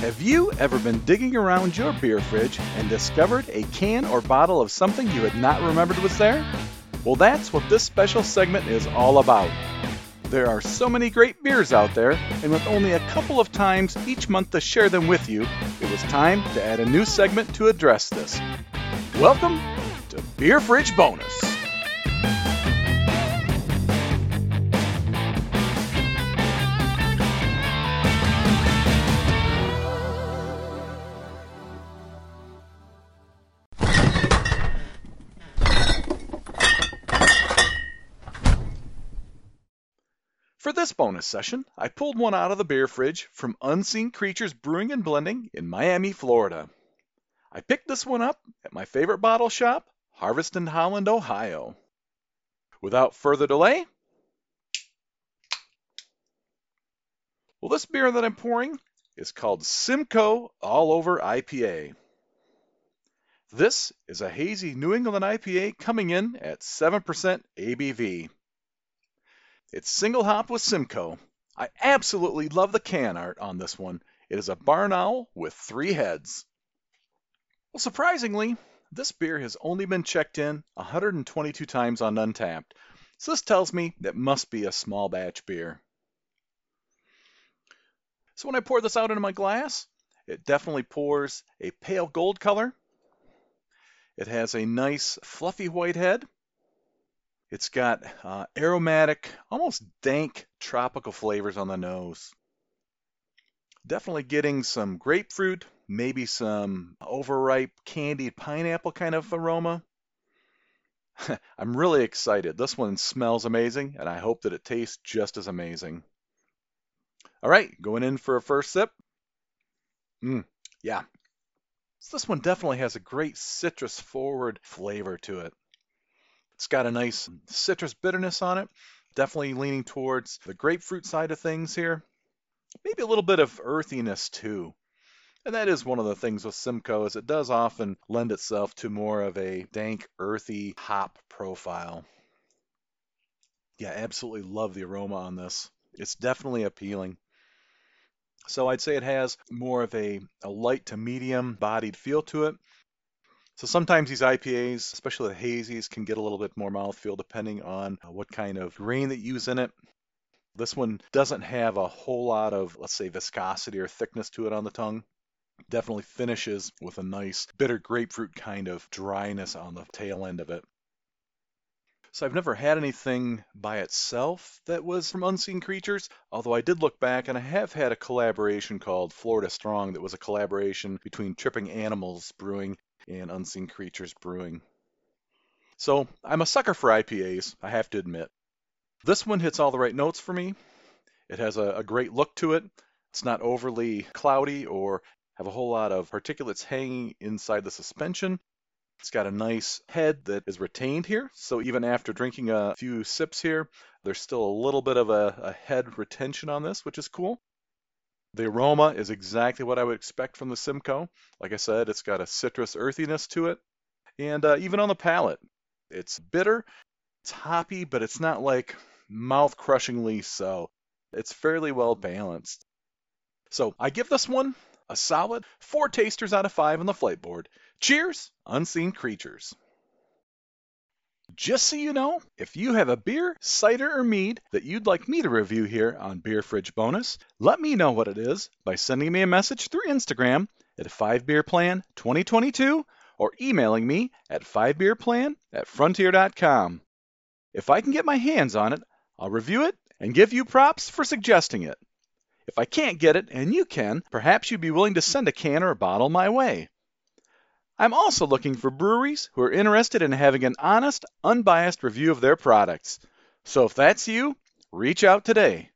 Have you ever been digging around your beer fridge and discovered a can or bottle of something you had not remembered was there? Well, that's what this special segment is all about. There are so many great beers out there, and with only a couple of times each month to share them with you, it was time to add a new segment to address this. Welcome to Beer Fridge Bonus. For this bonus session, I pulled one out of the beer fridge from Unseen Creatures Brewing and Blending in Miami, Florida. I picked this one up at my favorite bottle shop, Harvest in Holland, Ohio. Without further delay, well, this beer that I'm pouring is called Simcoe All Over IPA. This is a hazy New England IPA coming in at 7% ABV. It's single hop with Simcoe. I absolutely love the can art on this one. It is a barn owl with three heads. Well, surprisingly, this beer has only been checked in 122 times on Untappd, so this tells me that must be a small batch beer. So when I pour this out into my glass, it definitely pours a pale gold color. It has a nice fluffy white head it's got uh, aromatic, almost dank tropical flavors on the nose. Definitely getting some grapefruit, maybe some overripe candied pineapple kind of aroma. I'm really excited. This one smells amazing, and I hope that it tastes just as amazing. All right, going in for a first sip. Mmm, yeah. So this one definitely has a great citrus forward flavor to it. It's got a nice citrus bitterness on it. Definitely leaning towards the grapefruit side of things here. Maybe a little bit of earthiness too. And that is one of the things with Simcoe is it does often lend itself to more of a dank, earthy hop profile. Yeah, absolutely love the aroma on this. It's definitely appealing. So I'd say it has more of a, a light to medium bodied feel to it. So sometimes these IPAs, especially the hazies, can get a little bit more mouthfeel depending on uh, what kind of grain that you use in it. This one doesn't have a whole lot of, let's say, viscosity or thickness to it on the tongue. Definitely finishes with a nice bitter grapefruit kind of dryness on the tail end of it. So I've never had anything by itself that was from Unseen Creatures, although I did look back and I have had a collaboration called Florida Strong that was a collaboration between Tripping Animals Brewing and Unseen Creatures Brewing. So I'm a sucker for IPAs, I have to admit. This one hits all the right notes for me. It has a, a great look to it. It's not overly cloudy or have a whole lot of particulates hanging inside the suspension. It's got a nice head that is retained here, so even after drinking a few sips here, there's still a little bit of a, a head retention on this, which is cool. The aroma is exactly what I would expect from the Simcoe. Like I said, it's got a citrus earthiness to it. And uh, even on the palate, it's bitter, it's hoppy, but it's not like mouth crushingly so. It's fairly well balanced. So I give this one a solid four tasters out of five on the flight board. Cheers, unseen creatures. Just so you know, if you have a beer, cider, or mead that you'd like me to review here on Beer Fridge Bonus, let me know what it is by sending me a message through Instagram at 5beerplan2022 or emailing me at 5beerplan at frontier.com. If I can get my hands on it, I'll review it and give you props for suggesting it. If I can't get it and you can, perhaps you'd be willing to send a can or a bottle my way. I'm also looking for breweries who are interested in having an honest, unbiased review of their products. So if that's you, reach out today.